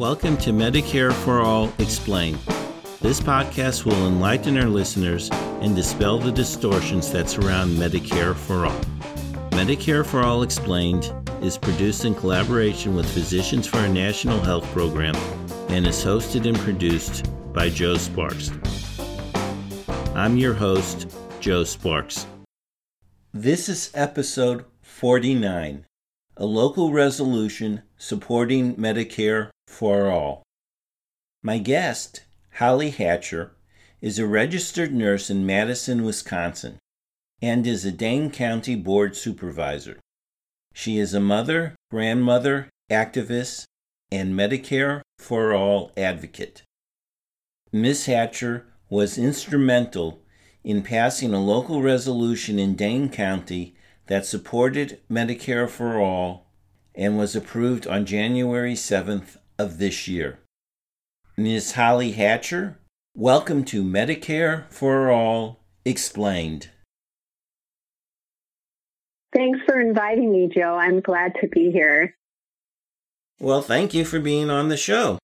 Welcome to Medicare for All Explained. This podcast will enlighten our listeners and dispel the distortions that surround Medicare for All. Medicare for All Explained is produced in collaboration with Physicians for a National Health Program and is hosted and produced by Joe Sparks. I'm your host, Joe Sparks. This is episode 49 a local resolution supporting Medicare for all. My guest, Holly Hatcher, is a registered nurse in Madison, Wisconsin, and is a Dane County Board Supervisor. She is a mother, grandmother, activist, and Medicare for All advocate. Ms. Hatcher was instrumental in passing a local resolution in Dane County that supported Medicare for All and was approved on January 7th of this year. Ms. Holly Hatcher, welcome to Medicare for All Explained. Thanks for inviting me, Joe. I'm glad to be here. Well, thank you for being on the show.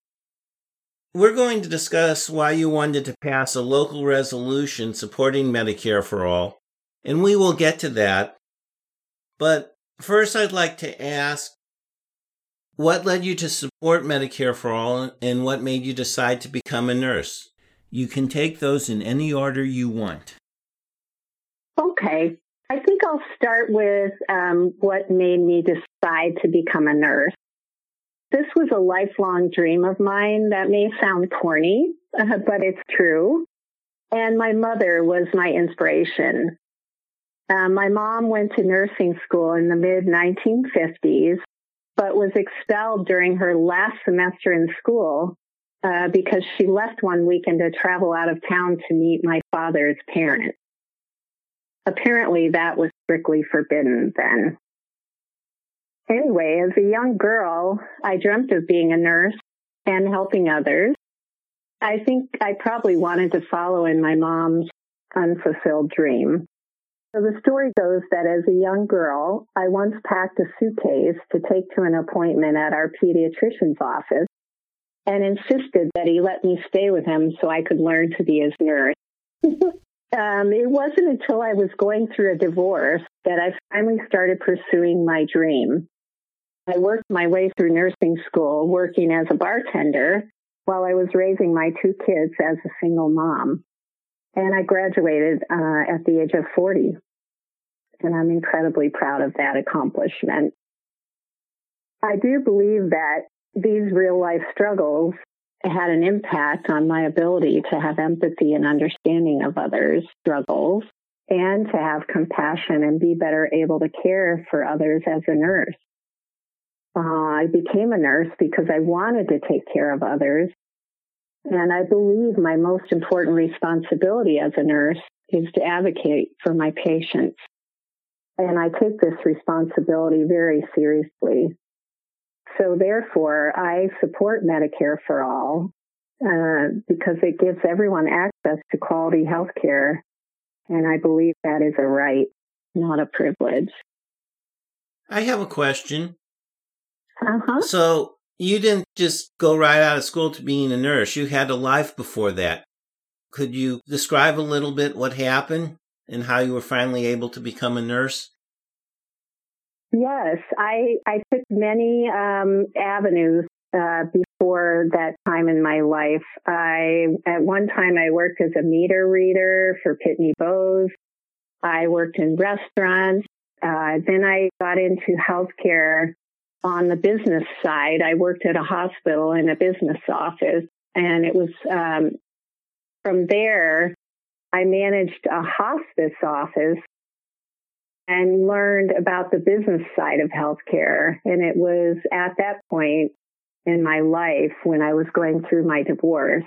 We're going to discuss why you wanted to pass a local resolution supporting Medicare for All, and we will get to that. But first, I'd like to ask what led you to support Medicare for All and what made you decide to become a nurse? You can take those in any order you want. Okay. I think I'll start with um, what made me decide to become a nurse. This was a lifelong dream of mine that may sound corny, uh, but it's true. And my mother was my inspiration. Uh, my mom went to nursing school in the mid 1950s, but was expelled during her last semester in school uh, because she left one weekend to travel out of town to meet my father's parents. Apparently, that was strictly forbidden then. Anyway, as a young girl, I dreamt of being a nurse and helping others. I think I probably wanted to follow in my mom's unfulfilled dream. So the story goes that as a young girl, I once packed a suitcase to take to an appointment at our pediatrician's office and insisted that he let me stay with him so I could learn to be his nurse. um, it wasn't until I was going through a divorce that I finally started pursuing my dream. I worked my way through nursing school, working as a bartender while I was raising my two kids as a single mom. And I graduated uh, at the age of 40 and I'm incredibly proud of that accomplishment. I do believe that these real life struggles had an impact on my ability to have empathy and understanding of others' struggles and to have compassion and be better able to care for others as a nurse. Uh, I became a nurse because I wanted to take care of others. And I believe my most important responsibility as a nurse is to advocate for my patients and I take this responsibility very seriously. So therefore, I support Medicare for all uh, because it gives everyone access to quality health care. And I believe that is a right, not a privilege. I have a question. Uh-huh. So you didn't just go right out of school to being a nurse. You had a life before that. Could you describe a little bit what happened? And how you were finally able to become a nurse? Yes, I I took many um, avenues uh, before that time in my life. I at one time I worked as a meter reader for Pitney Bowes. I worked in restaurants. Uh, then I got into healthcare on the business side. I worked at a hospital in a business office, and it was um, from there I managed a hospice office and learned about the business side of healthcare. And it was at that point in my life when I was going through my divorce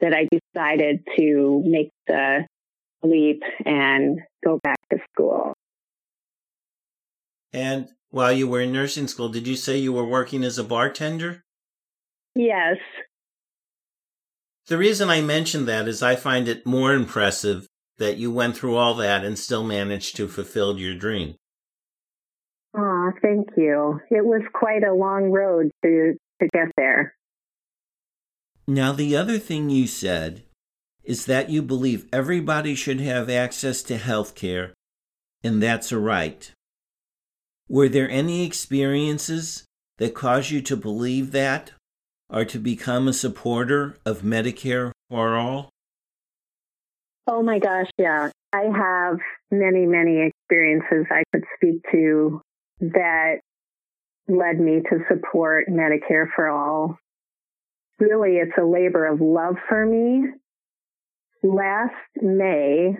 that I decided to make the leap and go back to school. And while you were in nursing school, did you say you were working as a bartender? Yes. The reason I mention that is I find it more impressive that you went through all that and still managed to fulfill your dream. Oh, thank you. It was quite a long road to to get there. Now, the other thing you said is that you believe everybody should have access to health care, and that's a right. Were there any experiences that caused you to believe that or to become a supporter of Medicare for all? Oh my gosh, yeah. I have many, many experiences I could speak to that led me to support Medicare for all. Really, it's a labor of love for me. Last May,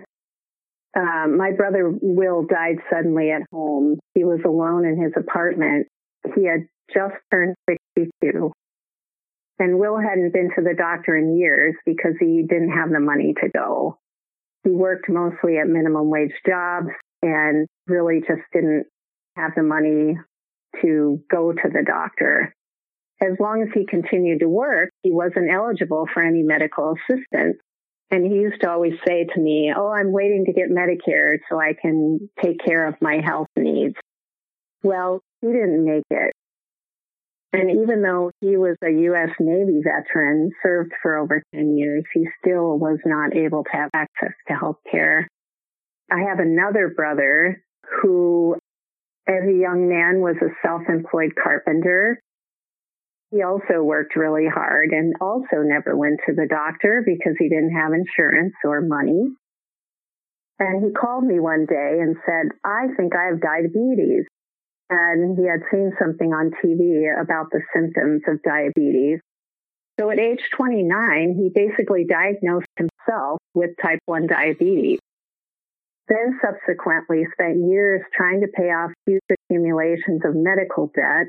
um, my brother Will died suddenly at home. He was alone in his apartment. He had just turned 62. And Will hadn't been to the doctor in years because he didn't have the money to go. He worked mostly at minimum wage jobs and really just didn't have the money to go to the doctor. As long as he continued to work, he wasn't eligible for any medical assistance. And he used to always say to me, Oh, I'm waiting to get Medicare so I can take care of my health needs. Well, he didn't make it. And even though he was a U.S. Navy veteran, served for over 10 years, he still was not able to have access to health care. I have another brother who, as a young man, was a self-employed carpenter. He also worked really hard and also never went to the doctor because he didn't have insurance or money. And he called me one day and said, I think I have diabetes and he had seen something on TV about the symptoms of diabetes. So at age 29, he basically diagnosed himself with type 1 diabetes. Then subsequently spent years trying to pay off huge accumulations of medical debt.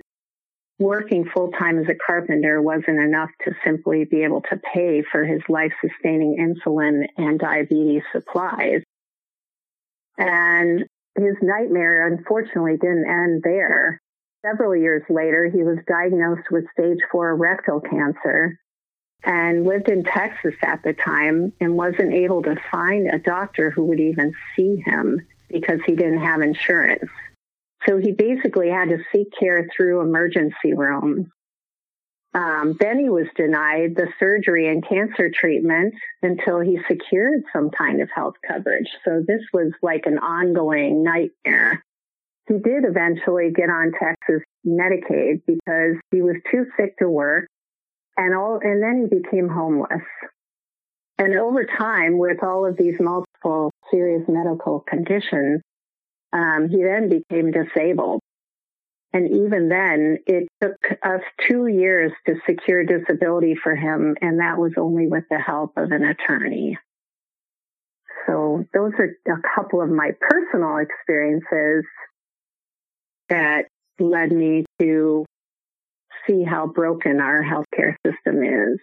Working full time as a carpenter wasn't enough to simply be able to pay for his life sustaining insulin and diabetes supplies. And his nightmare unfortunately didn't end there. Several years later, he was diagnosed with stage four rectal cancer and lived in Texas at the time and wasn't able to find a doctor who would even see him because he didn't have insurance. So he basically had to seek care through emergency rooms. Um, he was denied the surgery and cancer treatment until he secured some kind of health coverage. So this was like an ongoing nightmare. He did eventually get on Texas Medicaid because he was too sick to work and all, and then he became homeless. And over time, with all of these multiple serious medical conditions, um, he then became disabled. And even then, it took us two years to secure disability for him, and that was only with the help of an attorney. So those are a couple of my personal experiences that led me to see how broken our healthcare system is.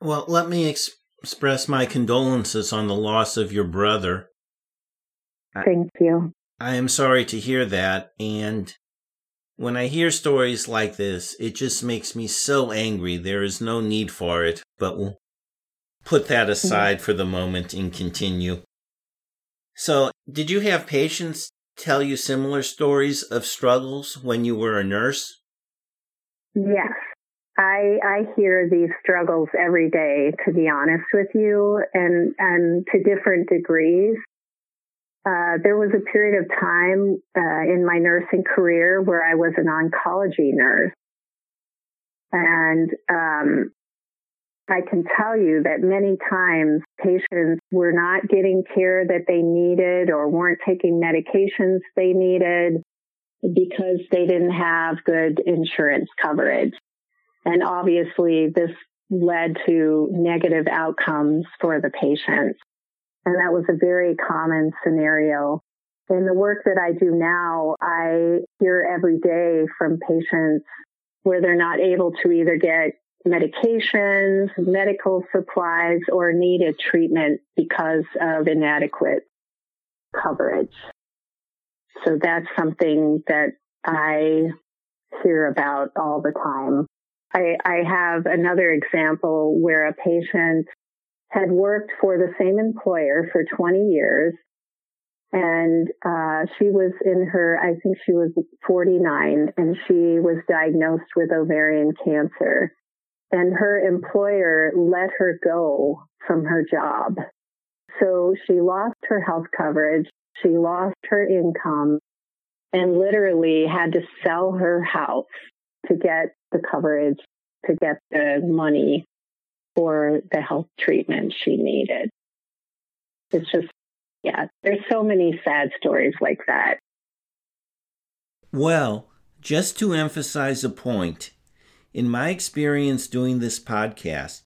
Well, let me ex- express my condolences on the loss of your brother. Thank you. I am sorry to hear that, and when I hear stories like this, it just makes me so angry. There is no need for it, but we'll put that mm-hmm. aside for the moment and continue. So, did you have patients tell you similar stories of struggles when you were a nurse? Yes. I I hear these struggles every day to be honest with you and and to different degrees. Uh, there was a period of time uh, in my nursing career where I was an oncology nurse. And um, I can tell you that many times patients were not getting care that they needed or weren't taking medications they needed because they didn't have good insurance coverage. And obviously this led to negative outcomes for the patients. And that was a very common scenario. In the work that I do now, I hear every day from patients where they're not able to either get medications, medical supplies, or needed treatment because of inadequate coverage. So that's something that I hear about all the time. I, I have another example where a patient had worked for the same employer for 20 years. And uh, she was in her, I think she was 49, and she was diagnosed with ovarian cancer. and her employer let her go from her job. So she lost her health coverage. She lost her income and literally had to sell her house to get the coverage, to get the money for the health treatment she needed. It's just, yeah, there's so many sad stories like that. Well, just to emphasize a point, in my experience doing this podcast,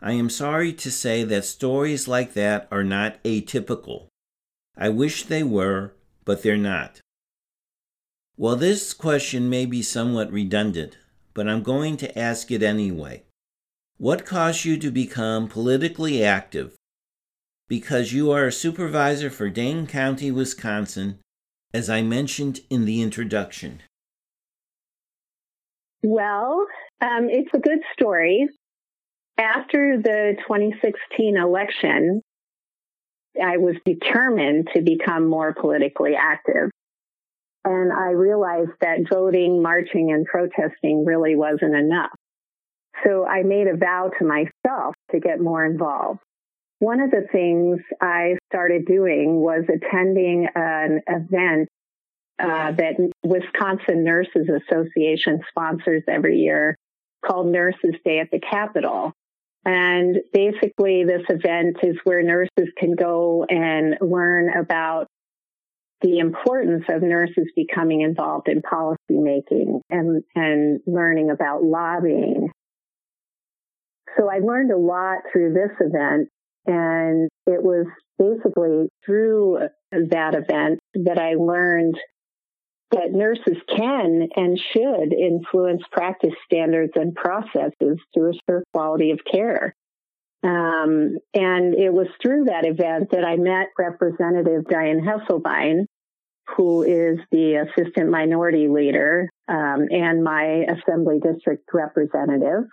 I am sorry to say that stories like that are not atypical. I wish they were, but they're not. Well, this question may be somewhat redundant, but I'm going to ask it anyway. What caused you to become politically active? Because you are a supervisor for Dane County, Wisconsin, as I mentioned in the introduction. Well, um, it's a good story. After the 2016 election, I was determined to become more politically active. And I realized that voting, marching, and protesting really wasn't enough. So I made a vow to myself to get more involved. One of the things I started doing was attending an event uh, that Wisconsin Nurses Association sponsors every year called Nurses Day at the Capitol. And basically this event is where nurses can go and learn about the importance of nurses becoming involved in policy making and, and learning about lobbying. So I learned a lot through this event and it was basically through that event that I learned that nurses can and should influence practice standards and processes to assure quality of care. Um, and it was through that event that I met Representative Dianne Hesselbein, who is the assistant minority leader um, and my assembly district representative.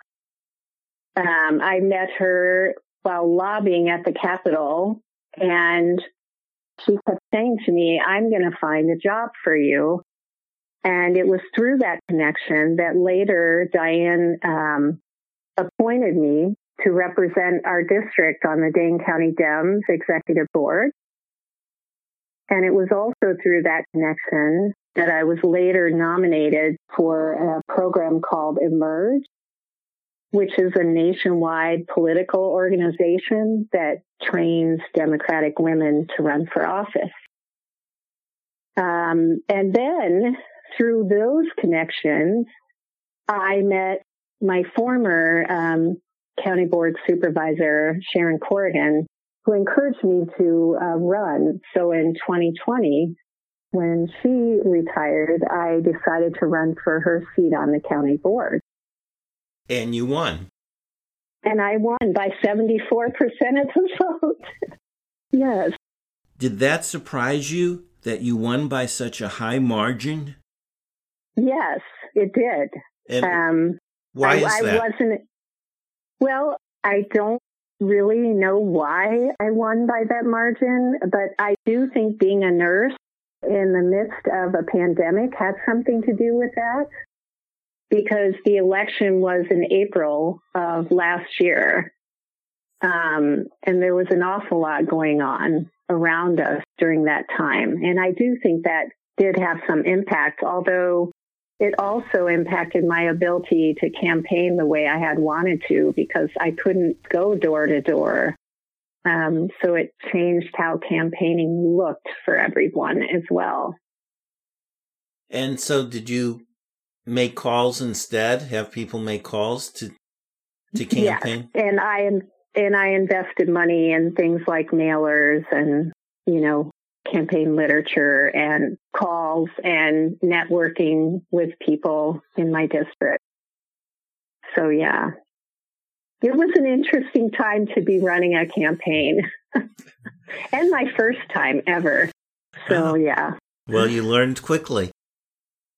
Um, I met her while lobbying at the Capitol, and she kept saying to me, I'm going to find a job for you. And it was through that connection that later Dianne um, appointed me to represent our district on the Dane County Dems Executive Board. And it was also through that connection that I was later nominated for a program called Emerge, which is a nationwide political organization that trains Democratic women to run for office. Um, and then through those connections, I met my former um, county board supervisor, Sharon Corrigan, who encouraged me to uh, run. So in 2020, when she retired, I decided to run for her seat on the county board. And you won. And I won by 74% of the vote. yes. Did that surprise you that you won by such a high margin? Yes, it did. And um, why I, is that? I wasn't. Well, I don't really know why I won by that margin, but I do think being a nurse in the midst of a pandemic had something to do with that because the election was in April of last year. Um, and there was an awful lot going on around us during that time. And I do think that did have some impact, although it also impacted my ability to campaign the way I had wanted to because I couldn't go door to door. Um, so it changed how campaigning looked for everyone as well. And so, did you make calls instead? Have people make calls to to campaign? Yes, and I and I invested money in things like mailers and you know campaign literature and calls and networking with people in my district. So yeah, it was an interesting time to be running a campaign and my first time ever. So oh. yeah. Well, you learned quickly.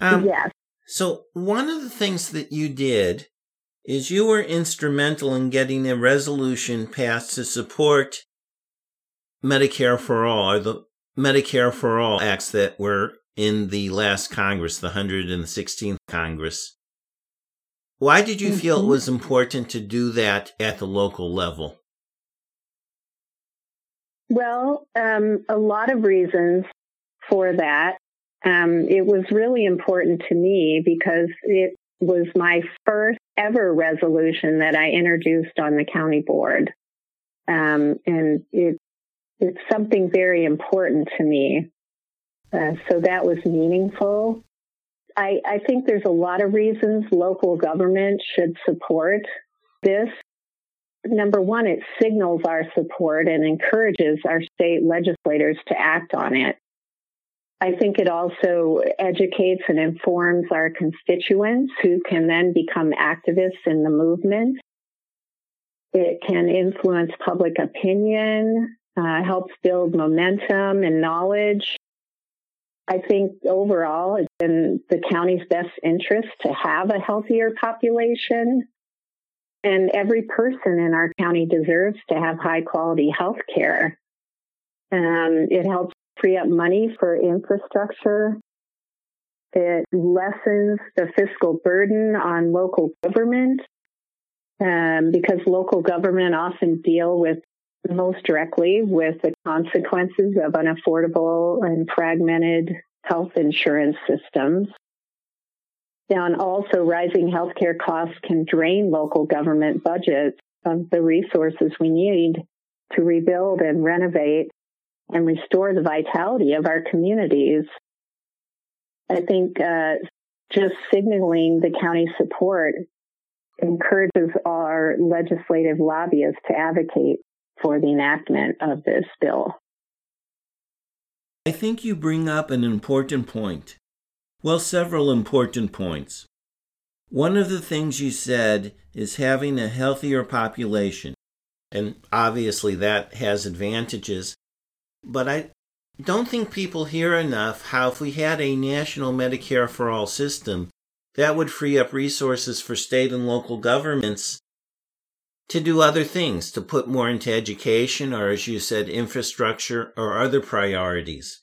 Um, yes. So one of the things that you did is you were instrumental in getting a resolution passed to support Medicare for all, or the Medicare for All acts that were in the last Congress, the 116th Congress. Why did you mm-hmm. feel it mm-hmm. was important to do that at the local level? Well, um, a lot of reasons for that. Um, it was really important to me because it was my first ever resolution that I introduced on the county board. Um, and it, it's something very important to me. Uh, so that was meaningful. I, I think there's a lot of reasons local government should support this. Number one, it signals our support and encourages our state legislators to act on it. I think it also educates and informs our constituents who can then become activists in the movement. It can influence public opinion, uh, helps build momentum and knowledge. I think overall it's in the county's best interest to have a healthier population. And every person in our county deserves to have high quality health care. Um, it helps free up money for infrastructure. It lessens the fiscal burden on local government um, because local government often deal with most directly with the consequences of unaffordable and fragmented health insurance systems. And also rising healthcare costs can drain local government budgets of the resources we need to rebuild and renovate and restore the vitality of our communities. I think uh, just signaling the county support encourages our legislative lobbyists to advocate for the enactment of this bill. I think you bring up an important point. Well, several important points. One of the things you said is having a healthier population. And obviously, that has advantages but I don't think people hear enough how if we had a national Medicare for all system, that would free up resources for state and local governments to do other things, to put more into education or, as you said, infrastructure or other priorities.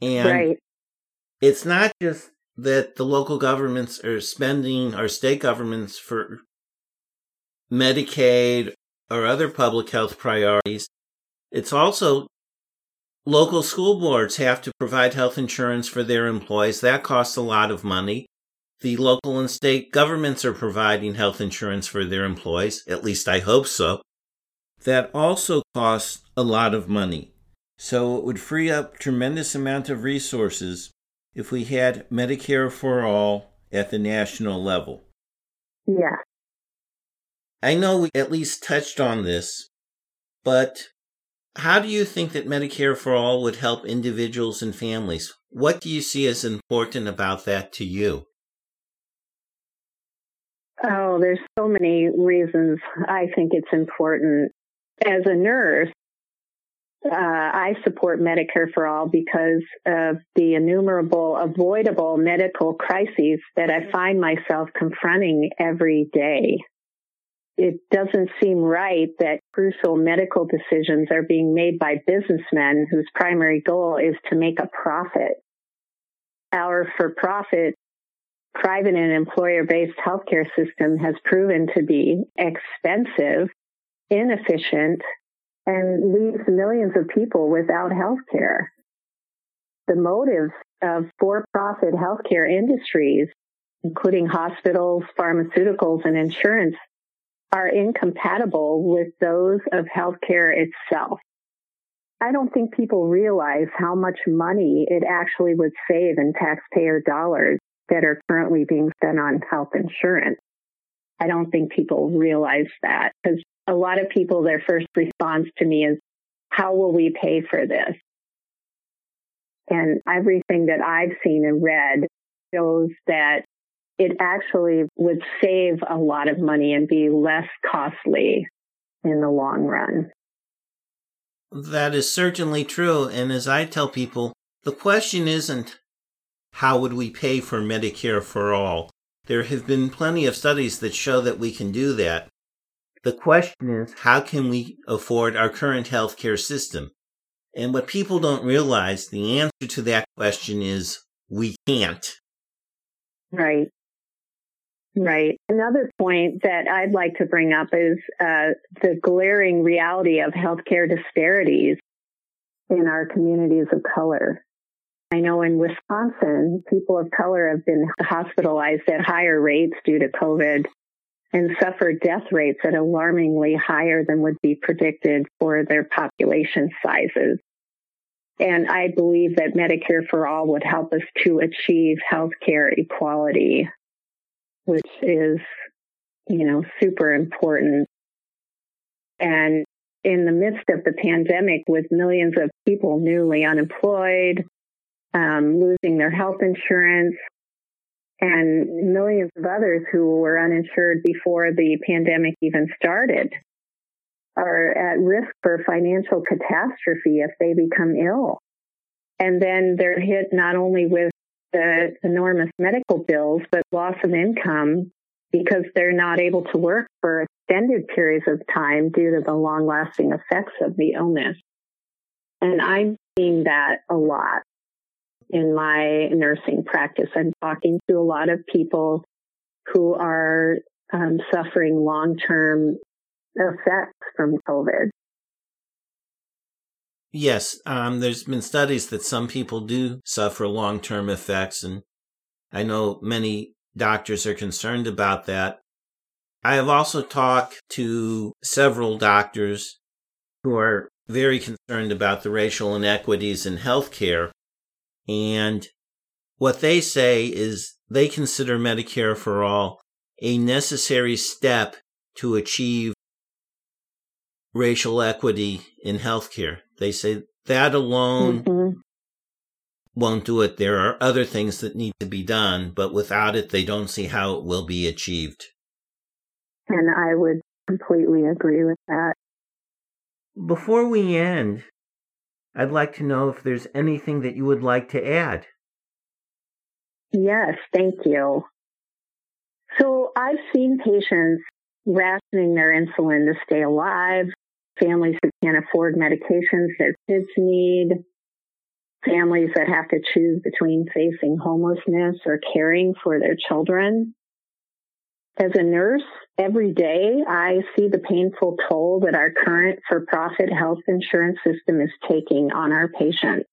And right. it's not just that the local governments are spending, or state governments, for Medicaid or other public health priorities. It's also Local school boards have to provide health insurance for their employees. That costs a lot of money. The local and state governments are providing health insurance for their employees. At least I hope so. That also costs a lot of money. So it would free up tremendous amount of resources if we had Medicare for all at the national level. Yeah. I know we at least touched on this, but how do you think that Medicare for All would help individuals and families? What do you see as important about that to you? Oh, there's so many reasons I think it's important. As a nurse, uh, I support Medicare for All because of the innumerable avoidable medical crises that I find myself confronting every day it doesn't seem right that crucial medical decisions are being made by businessmen whose primary goal is to make a profit. Our for profit private and employer based healthcare system has proven to be expensive, inefficient, and leaves millions of people without healthcare. The motives of for profit healthcare industries, including hospitals, pharmaceuticals, and insurance are incompatible with those of healthcare itself. I don't think people realize how much money it actually would save in taxpayer dollars that are currently being spent on health insurance. I don't think people realize that because a lot of people, their first response to me is, how will we pay for this? And everything that I've seen and read shows that it actually would save a lot of money and be less costly in the long run. That is certainly true. And as I tell people, the question isn't how would we pay for Medicare for all? There have been plenty of studies that show that we can do that. The question is, how can we afford our current healthcare system? And what people don't realize, the answer to that question is we can't. Right. Right. Another point that I'd like to bring up is uh, the glaring reality of healthcare disparities in our communities of color. I know in Wisconsin, people of color have been hospitalized at higher rates due to COVID and suffer death rates at alarmingly higher than would be predicted for their population sizes. And I believe that Medicare for All would help us to achieve healthcare equality, which is, you know, super important. And in the midst of the pandemic, with millions of people newly unemployed, um, losing their health insurance, and millions of others who were uninsured before the pandemic even started are at risk for financial catastrophe if they become ill. And then they're hit not only with the enormous medical bills, but loss of income because they're not able to work for extended periods of time due to the long lasting effects of the illness. And I'm seeing that a lot in my nursing practice. I'm talking to a lot of people who are um, suffering long term effects from COVID. Yes, um, there's been studies that some people do suffer long term effects, and I know many doctors are concerned about that. I have also talked to several doctors who are very concerned about the racial inequities in healthcare and what they say is they consider Medicare for all a necessary step to achieve racial equity in healthcare. They say that alone mm-hmm. won't do it. There are other things that need to be done, but without it, they don't see how it will be achieved. And I would completely agree with that. Before we end, I'd like to know if there's anything that you would like to add. Yes, thank you. So I've seen patients rationing their insulin to stay alive, families who can't afford medications their kids need, families that have to choose between facing homelessness or caring for their children. As a nurse, every day I see the painful toll that our current for profit health insurance system is taking on our patients.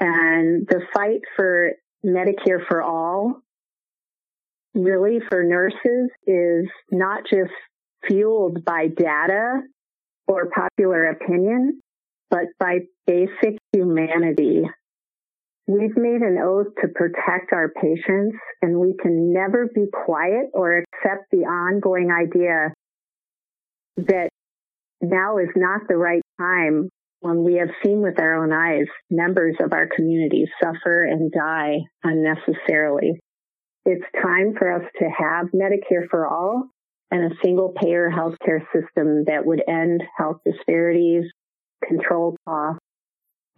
And the fight for Medicare for all really for nurses is not just fueled by data or popular opinion, but by basic humanity We've made an oath to protect our patients and we can never be quiet or accept the ongoing idea that now is not the right time when we have seen with our own eyes members of our community suffer and die unnecessarily. It's time for us to have Medicare for all and a single payer healthcare system that would end health disparities, control costs,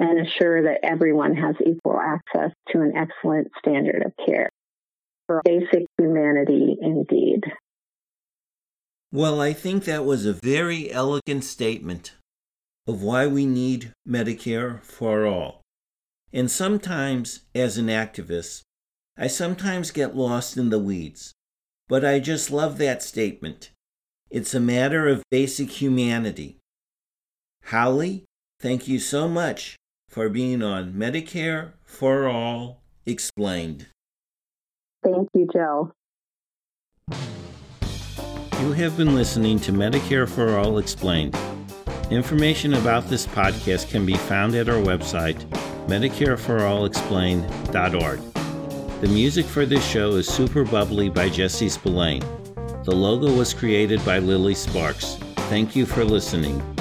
and assure that everyone has equal access to an excellent standard of care for basic humanity indeed. Well, I think that was a very elegant statement of why we need Medicare for all. And sometimes, as an activist, I sometimes get lost in the weeds. But I just love that statement. It's a matter of basic humanity. Holly, thank you so much for being on Medicare for All Explained. Thank you, Joe. You have been listening to Medicare for All Explained. Information about this podcast can be found at our website, MedicareForAllExplained.org. The music for this show is Super Bubbly by Jesse Spillane. The logo was created by Lily Sparks. Thank you for listening.